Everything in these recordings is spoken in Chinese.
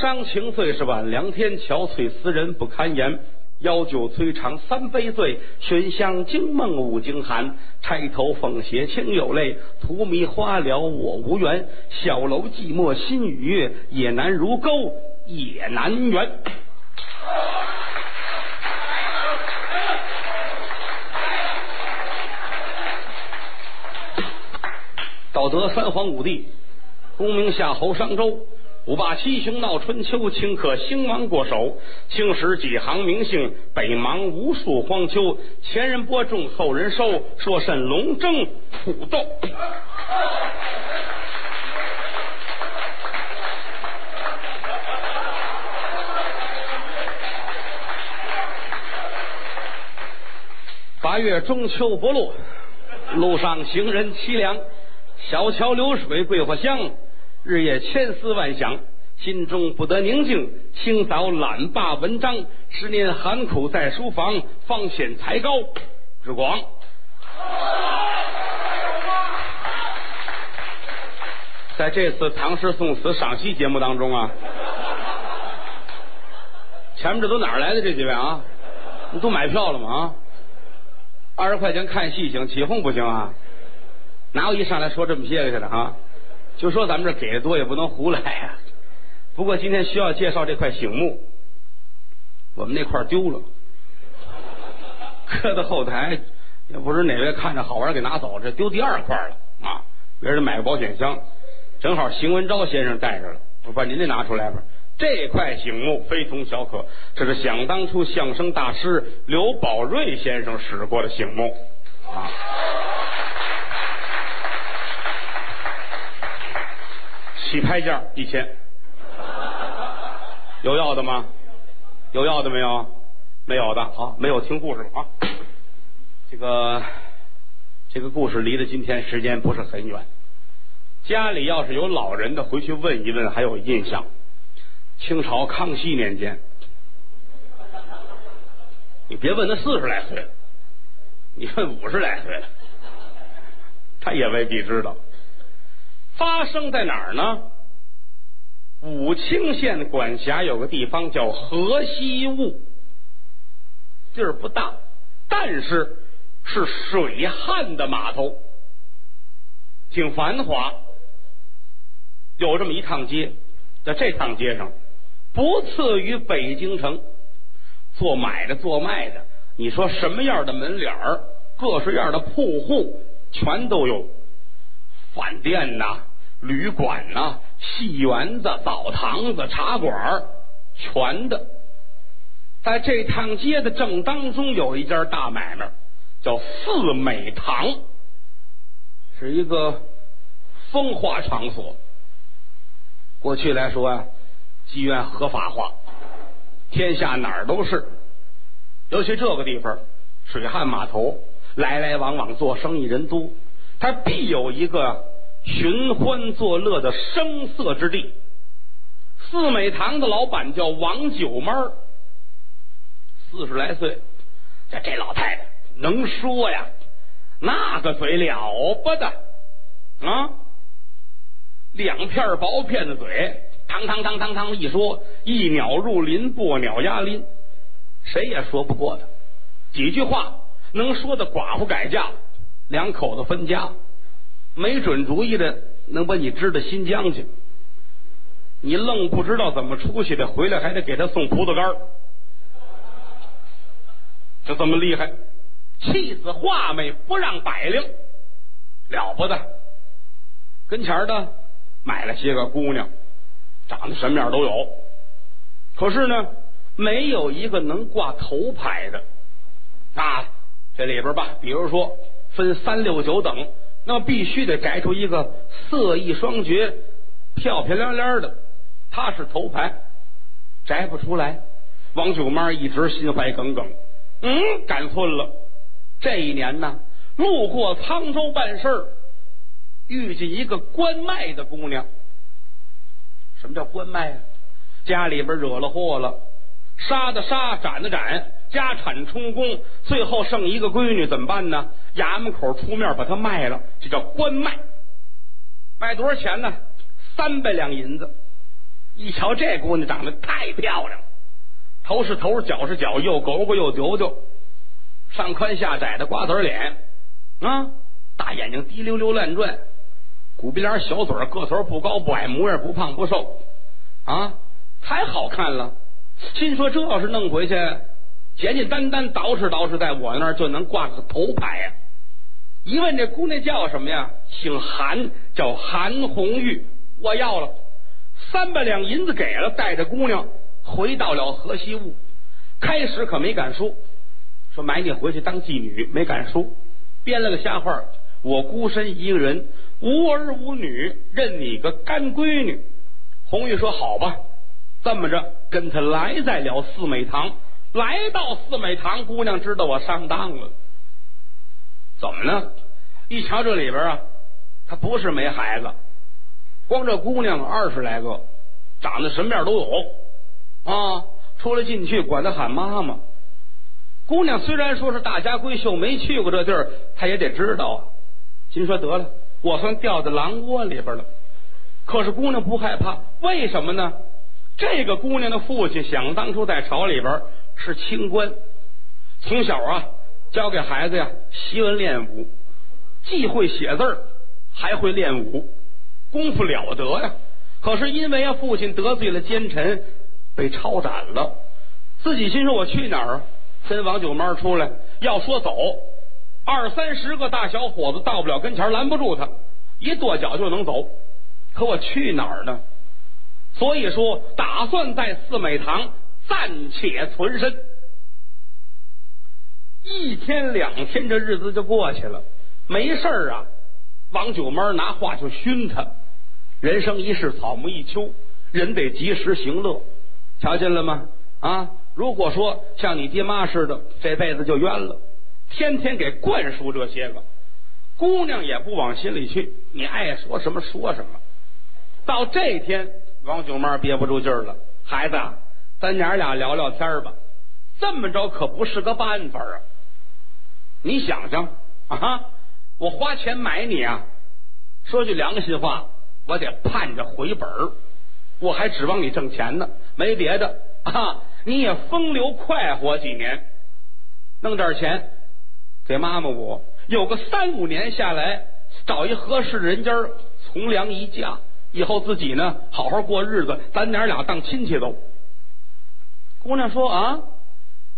伤情最是晚凉天，憔悴思人不堪言。邀酒摧肠三杯醉，寻香惊梦五更寒。钗头凤斜清有泪，荼蘼花了我无缘。小楼寂寞心与月，也难如钩也难圆。道德三皇五帝，功名夏侯商周。五霸七雄闹春秋，顷刻兴亡过手。青史几行名姓，北邙无数荒丘。前人播种，后人收，说甚龙争虎斗？八月中秋不落，路上行人凄凉。小桥流水桂花香。日夜千思万想，心中不得宁静。清早懒罢文章，十年寒苦在书房，方显才高志广。在这次唐诗宋词赏析节目当中啊，前面这都哪儿来的这几位啊？你都买票了吗？啊，二十块钱看戏行，起哄不行啊！哪有一上来说这么些个去的啊？就说咱们这给的多也不能胡来呀。不过今天需要介绍这块醒木，我们那块丢了，搁在后台，也不知哪位看着好玩给拿走，这丢第二块了啊！别人买个保险箱，正好邢文昭先生带着了，我把您这拿出来吧。这块醒木非同小可，这是想当初相声大师刘宝瑞先生使过的醒木啊。起拍价一千，有要的吗？有要的没有？没有的，好，没有听故事了啊。这个这个故事离的今天时间不是很远。家里要是有老人的，回去问一问，还有印象。清朝康熙年间，你别问他四十来岁了，你问五十来岁了，他也未必知道。发生在哪儿呢？武清县管辖有个地方叫河西务，地儿不大，但是是水旱的码头，挺繁华。有这么一趟街，在这趟街上不次于北京城，做买的做卖的，你说什么样的门脸儿，各式样的铺户全都有。饭店呐，旅馆呐，戏园子、澡堂子、茶馆儿全的。在这趟街的正当中，有一家大买卖，叫四美堂，是一个风化场所。过去来说啊，妓院合法化，天下哪儿都是，尤其这个地方，水旱码头，来来往往做生意人多。他必有一个寻欢作乐的声色之地。四美堂的老板叫王九妹，四十来岁，这这老太太能说呀，那个嘴了不得啊！两片薄片的嘴，汤汤汤汤汤一说，一鸟入林，破鸟压林，谁也说不过他。几句话能说的寡妇改嫁。两口子分家，没准主意的能把你支到新疆去，你愣不知道怎么出去的，回来还得给他送葡萄干就这么厉害，气死画眉不让百灵，了不得。跟前的买了些个姑娘，长得什么样都有，可是呢，没有一个能挂头牌的。啊，这里边吧，比如说。分三六九等，那必须得摘出一个色艺双绝、漂漂亮亮的，他是头牌，摘不出来。王九妈一直心怀耿耿，嗯，赶寸了。这一年呢，路过沧州办事儿，遇见一个关卖的姑娘。什么叫关卖啊？家里边惹了祸了，杀的杀，斩的斩。家产充公，最后剩一个闺女，怎么办呢？衙门口出面把她卖了，这叫官卖。卖多少钱呢？三百两银子。一瞧这姑娘长得太漂亮，头是头，脚是脚，又狗狗又丢丢，上宽下窄的瓜子脸啊，大眼睛滴溜溜乱转，鼓鼻梁小嘴个头不高不矮，模样不胖不瘦啊，太好看了。心说这要是弄回去，简简单单捯饬捯饬，在我那儿就能挂个头牌呀。一问这姑娘叫什么呀？姓韩，叫韩红玉。我要了三百两银子给了，带着姑娘回到了河西坞。开始可没敢说，说买你回去当妓女，没敢说。编了个瞎话，我孤身一个人，无儿无女，认你个干闺女。红玉说好吧，这么着跟他来在了四美堂。来到四美堂，姑娘知道我上当了。怎么呢？一瞧这里边啊，他不是没孩子，光这姑娘二十来个，长得什么样都有啊。出来进去管他喊妈妈。姑娘虽然说是大家闺秀，没去过这地儿，她也得知道啊。心说得了，我算掉在狼窝里边了。可是姑娘不害怕，为什么呢？这个姑娘的父亲想当初在朝里边是清官，从小啊。教给孩子呀，习文练武，既会写字儿，还会练武，功夫了得呀。可是因为啊，父亲得罪了奸臣，被抄斩了。自己心说：“我去哪儿啊？”跟王九妈出来，要说走，二三十个大小伙子到不了跟前，拦不住他，一跺脚就能走。可我去哪儿呢？所以说，打算在四美堂暂且存身。一天两天，这日子就过去了。没事儿啊，王九妈拿话就熏他：人生一世，草木一秋，人得及时行乐。瞧见了吗？啊，如果说像你爹妈似的，这辈子就冤了。天天给灌输这些个，姑娘也不往心里去。你爱说什么说什么。到这天，王九妈憋不住劲儿了：“孩子，咱娘俩聊聊天吧。这么着可不是个办法啊。”你想想啊，我花钱买你啊，说句良心话，我得盼着回本，我还指望你挣钱呢，没别的啊，你也风流快活几年，弄点钱给妈妈我，有个三五年下来，找一合适的人家从良一嫁，以后自己呢好好过日子，咱娘俩当亲戚都。姑娘说啊，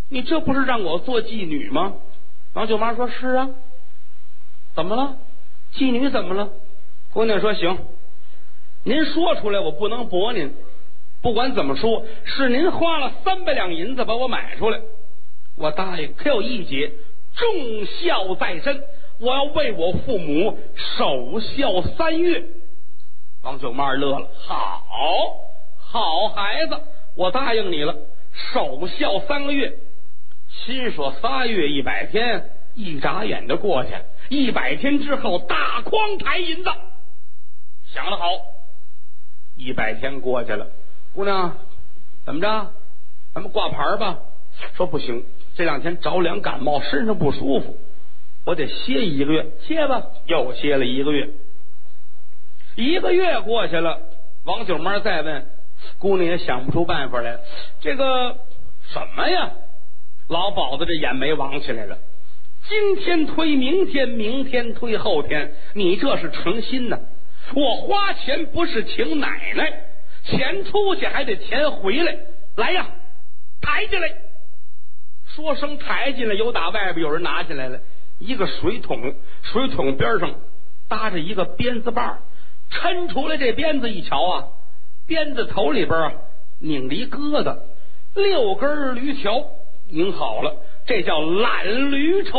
你这不是让我做妓女吗？王舅妈说：“是啊，怎么了？妓女怎么了？”姑娘说：“行，您说出来，我不能驳您。不管怎么说，是您花了三百两银子把我买出来，我答应。可有一节，重孝在身，我要为我父母守孝三月。”王舅妈乐了：“好好孩子，我答应你了，守孝三个月。”心说仨月一百天，一眨眼就过去。一百天之后，大筐抬银子。想得好，一百天过去了，姑娘怎么着？咱们挂牌吧。说不行，这两天着凉感冒，身上不舒服，我得歇一个月。歇吧，又歇了一个月。一个月过去了，王九妈再问，姑娘也想不出办法来。这个什么呀？老鸨子这眼眉往起来了，今天推明天，明天推后天，你这是诚心呐！我花钱不是请奶奶，钱出去还得钱回来。来呀，抬进来！说声抬进来，有打外边有人拿进来了，一个水桶，水桶边上搭着一个鞭子把抻出来这鞭子一瞧啊，鞭子头里边啊拧着一疙瘩，六根驴条。拧好了，这叫懒驴抽。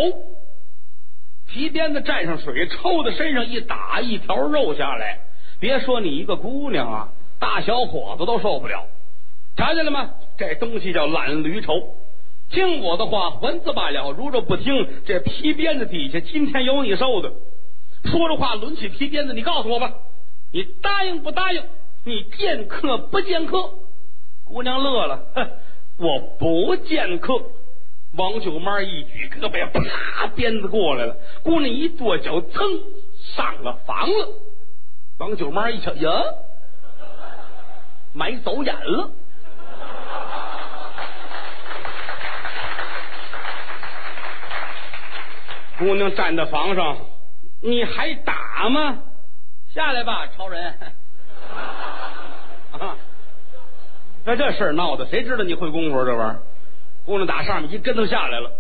皮鞭子蘸上水，抽在身上一打，一条肉下来。别说你一个姑娘啊，大小伙子都受不了。瞧见了吗？这东西叫懒驴抽。听我的话，还字罢了。如若不听，这皮鞭子底下今天有你受的。说着话，抡起皮鞭子，你告诉我吧，你答应不答应？你见客不见客？姑娘乐了，哼。我不见客，王九妈一举胳膊，啪，鞭子过来了。姑娘一跺脚，噌上了房了。王九妈一瞧，呀，买走眼了。姑娘站在房上，你还打吗？下来吧，超人！啊，那这事儿闹的，谁知道你会功夫这玩意儿？姑娘打上面一跟头下来了。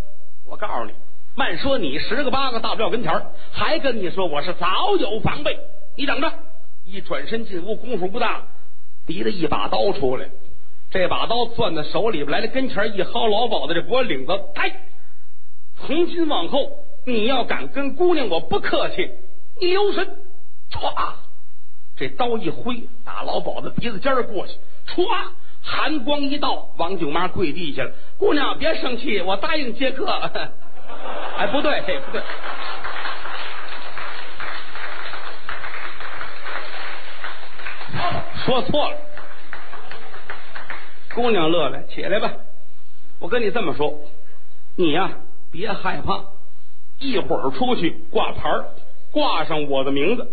我告诉你，慢说你十个八个到不了跟前儿，还跟你说我是早有防备。你等着，一转身进屋，功夫不大，提了一把刀出来。这把刀攥在手里边来了，跟前一薅老鸨子这脖领子，抬。从今往后，你要敢跟姑娘我不客气，你留神，歘，这刀一挥，打老鸨子鼻子尖儿过去，歘，寒光一道，王舅妈跪地下了。姑娘别生气，我答应接客。哎，不对，不对，说错了。姑娘乐了，起来吧。我跟你这么说，你呀别害怕，一会儿出去挂牌，挂上我的名字。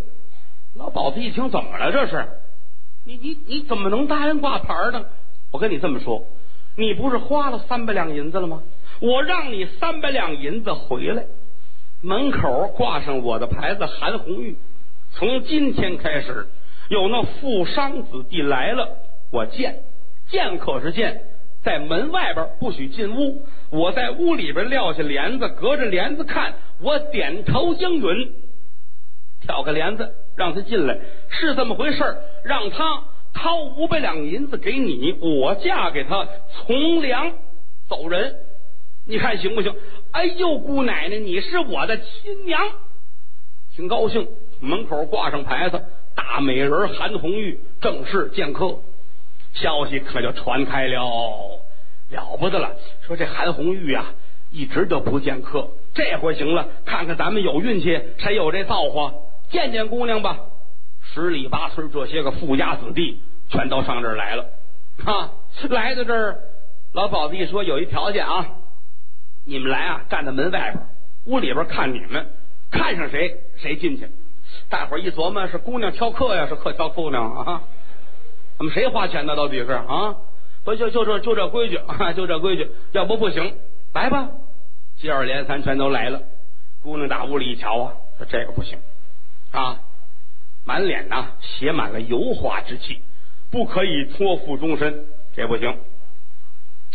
老鸨子一听，怎么了？这是你你你怎么能答应挂牌呢？我跟你这么说，你不是花了三百两银子了吗？我让你三百两银子回来，门口挂上我的牌子韩红玉。从今天开始，有那富商子弟来了，我见。见可是见，在门外边不许进屋。我在屋里边撂下帘子，隔着帘子看。我点头应允，挑个帘子让他进来，是这么回事让他掏五百两银子给你，我嫁给他从良走人，你看行不行？哎呦，姑奶奶，你是我的亲娘，挺高兴。门口挂上牌子，大美人韩红玉正式见客。消息可就传开了，了不得了！说这韩红玉啊，一直都不见客，这回行了，看看咱们有运气，谁有这造化，见见姑娘吧。十里八村这些个富家子弟全都上这儿来了，啊，来到这儿，老鸨子一说有一条件啊，你们来啊，站在门外边，屋里边看你们，看上谁谁进去。大伙儿一琢磨，是姑娘挑客呀，是客挑姑娘啊？咱们谁花钱呢？到底是啊？不就就这就这规矩，就这规矩，要不不行。来吧，接二连三全都来了。姑娘打屋里一瞧啊，说这个不行啊，满脸呐写满了油花之气，不可以托付终身，这不行。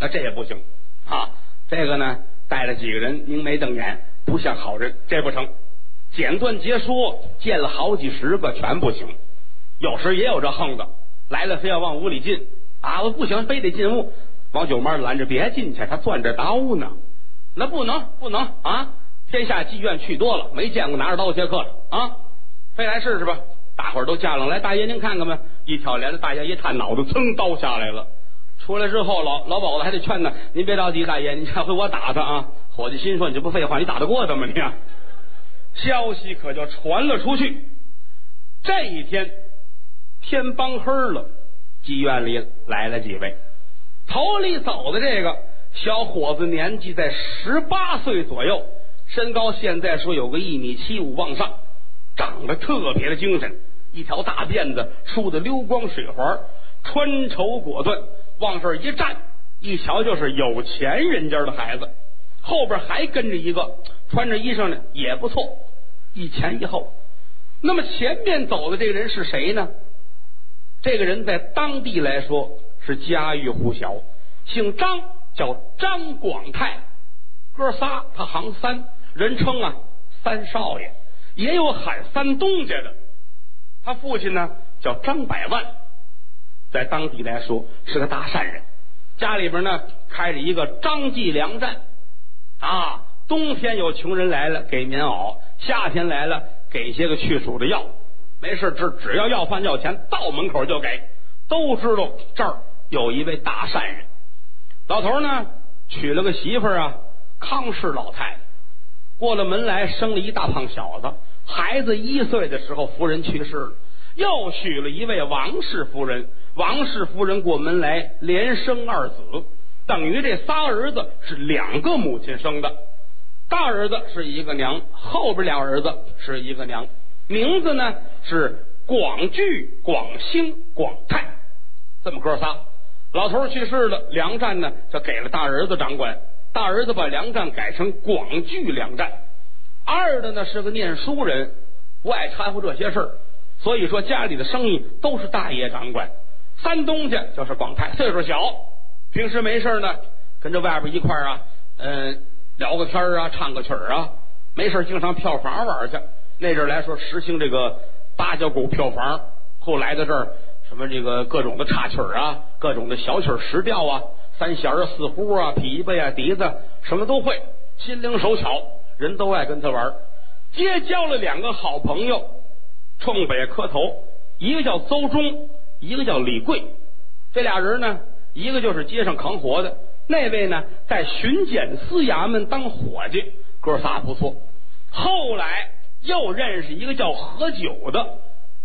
那这也不行啊，这个呢带了几个人凝眉瞪眼，不像好人，这不成。简短截说，见了好几十个全不行，有时也有这横的。来了，非要往屋里进啊！我不行，非得进屋。王九妈拦着，别进去，他攥着刀呢。那不能，不能啊！天下妓院去多了，没见过拿着刀接客的啊！非来试试吧！大伙儿都叫上来，大爷您看看吧。一挑帘子，大爷一探脑子，噌，刀下来了。出来之后，老老鸨子还得劝他：“您别着急，大爷，你下回我打他啊！”伙计心说：“你这不废话，你打得过他吗？你。”消息可就传了出去。这一天。天帮黑了，妓院里来了几位。头里走的这个小伙子，年纪在十八岁左右，身高现在说有个一米七五往上，长得特别的精神，一条大辫子梳的溜光水滑，穿绸果断，往这儿一站，一瞧就是有钱人家的孩子。后边还跟着一个穿着衣裳呢，也不错，一前一后。那么前面走的这个人是谁呢？这个人在当地来说是家喻户晓，姓张，叫张广泰，哥仨他行三，人称啊三少爷，也有喊三东家的。他父亲呢叫张百万，在当地来说是个大善人，家里边呢开着一个张记粮站啊，冬天有穷人来了给棉袄，夏天来了给些个去暑的药。没事，只只要要饭要钱，到门口就给。都知道这儿有一位大善人，老头呢娶了个媳妇儿啊，康氏老太太。过了门来，生了一大胖小子。孩子一岁的时候，夫人去世了，又娶了一位王氏夫人。王氏夫人过门来，连生二子，等于这仨儿子是两个母亲生的。大儿子是一个娘，后边俩儿子是一个娘。名字呢是广聚、广兴、广泰，这么哥仨。老头去世了，粮站呢就给了大儿子掌管。大儿子把粮站改成广聚粮站。二的呢是个念书人，不爱掺和这些事儿，所以说家里的生意都是大爷掌管。三东家就是广泰，岁数小，平时没事呢，跟着外边一块儿啊，嗯，聊个天啊，唱个曲儿啊，没事经常票房玩去。那阵来说实行这个八角鼓票房，后来的这儿什么这个各种的插曲啊，各种的小曲儿实调啊，三弦啊、四胡啊、琵琶呀、笛子，什么都会，心灵手巧，人都爱跟他玩。结交了两个好朋友，冲北磕头，一个叫邹忠。一个叫李贵，这俩人呢，一个就是街上扛活的，那位呢在巡检司衙门当伙计，哥仨不错。后来又认识一个叫何九的，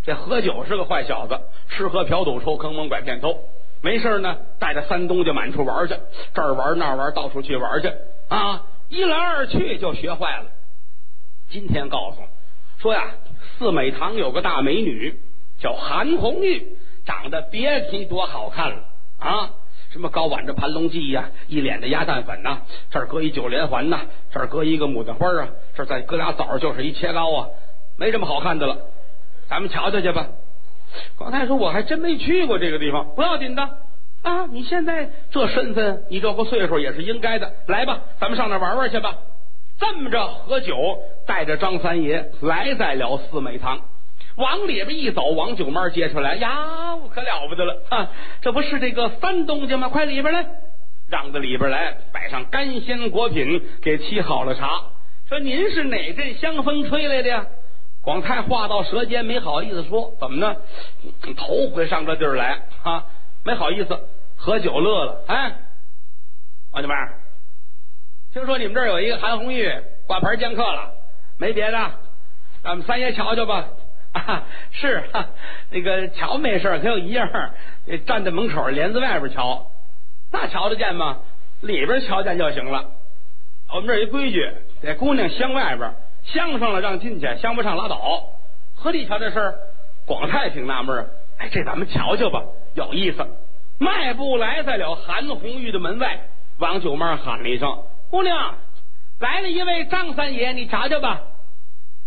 这何九是个坏小子，吃喝嫖赌抽坑蒙拐骗偷，没事呢带着三东家满处玩去，这儿玩那儿玩，到处去玩去啊！一来二去就学坏了。今天告诉说呀，四美堂有个大美女叫韩红玉。长得别提多好看了啊！什么高挽着盘龙髻呀，一脸的鸭蛋粉呐，这儿搁一九连环呐，这儿搁一个牡丹花啊，这儿再搁俩枣，就是一切糕啊，没这么好看的了。咱们瞧瞧去吧。广太说：“我还真没去过这个地方，不要紧的啊！你现在这身份，你这个岁数也是应该的。来吧，咱们上那玩玩去吧。”这么着，喝酒带着张三爷来在了四美堂。往里边一走，王九妈接出来呀，可了不得了啊！这不是这个三东家吗？快里边来，让到里边来，摆上干鲜果品，给沏好了茶。说您是哪阵香风吹来的呀？广泰话到舌尖，没好意思说，怎么呢？头回上这地儿来啊，没好意思。喝酒乐了，哎，王九妹，听说你们这儿有一个韩红玉挂牌见客了，没别的，咱们三爷瞧瞧吧。啊，是哈，那个瞧没事可有一样，站在门口帘子外边瞧，那瞧得见吗？里边瞧见就行了。我们这一规矩，这姑娘镶外边，镶上了让进去，镶不上拉倒。何地瞧这事儿？广泰挺纳闷，哎，这咱们瞧瞧吧，有意思。迈步来在了韩红玉的门外，王九妈喊了一声：“姑娘，来了一位张三爷，你瞧瞧吧。”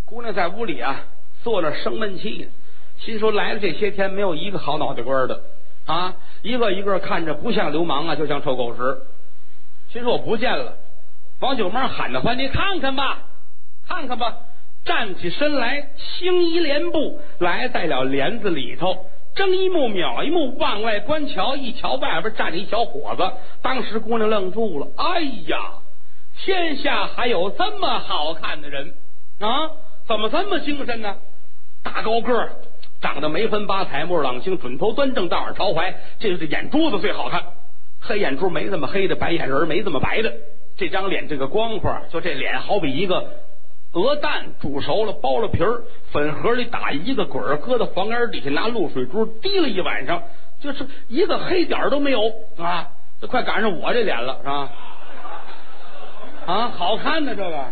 姑娘在屋里啊。坐那生闷气呢，心说来了这些天没有一个好脑袋瓜的啊，一个一个看着不像流氓啊，就像臭狗屎。心说我不见了，王九妈喊着唤你看看吧，看看吧，站起身来，轻移帘步，来在了帘子里头，睁一目瞄一目，往外观瞧，一瞧外边站着一小伙子，当时姑娘愣住了，哎呀，天下还有这么好看的人啊！怎么这么精神呢？大高个儿，长得眉分八彩，目朗星，准头端正，大耳朝怀。这个眼珠子最好看，黑眼珠没这么黑的，白眼仁没这么白的。这张脸这个光滑，就这脸好比一个鹅蛋煮熟了，剥了皮儿，粉盒里打一个滚儿，搁到房檐底下拿露水珠滴了一晚上，就是一个黑点都没有啊！都快赶上我这脸了，是吧？啊，好看呢这个。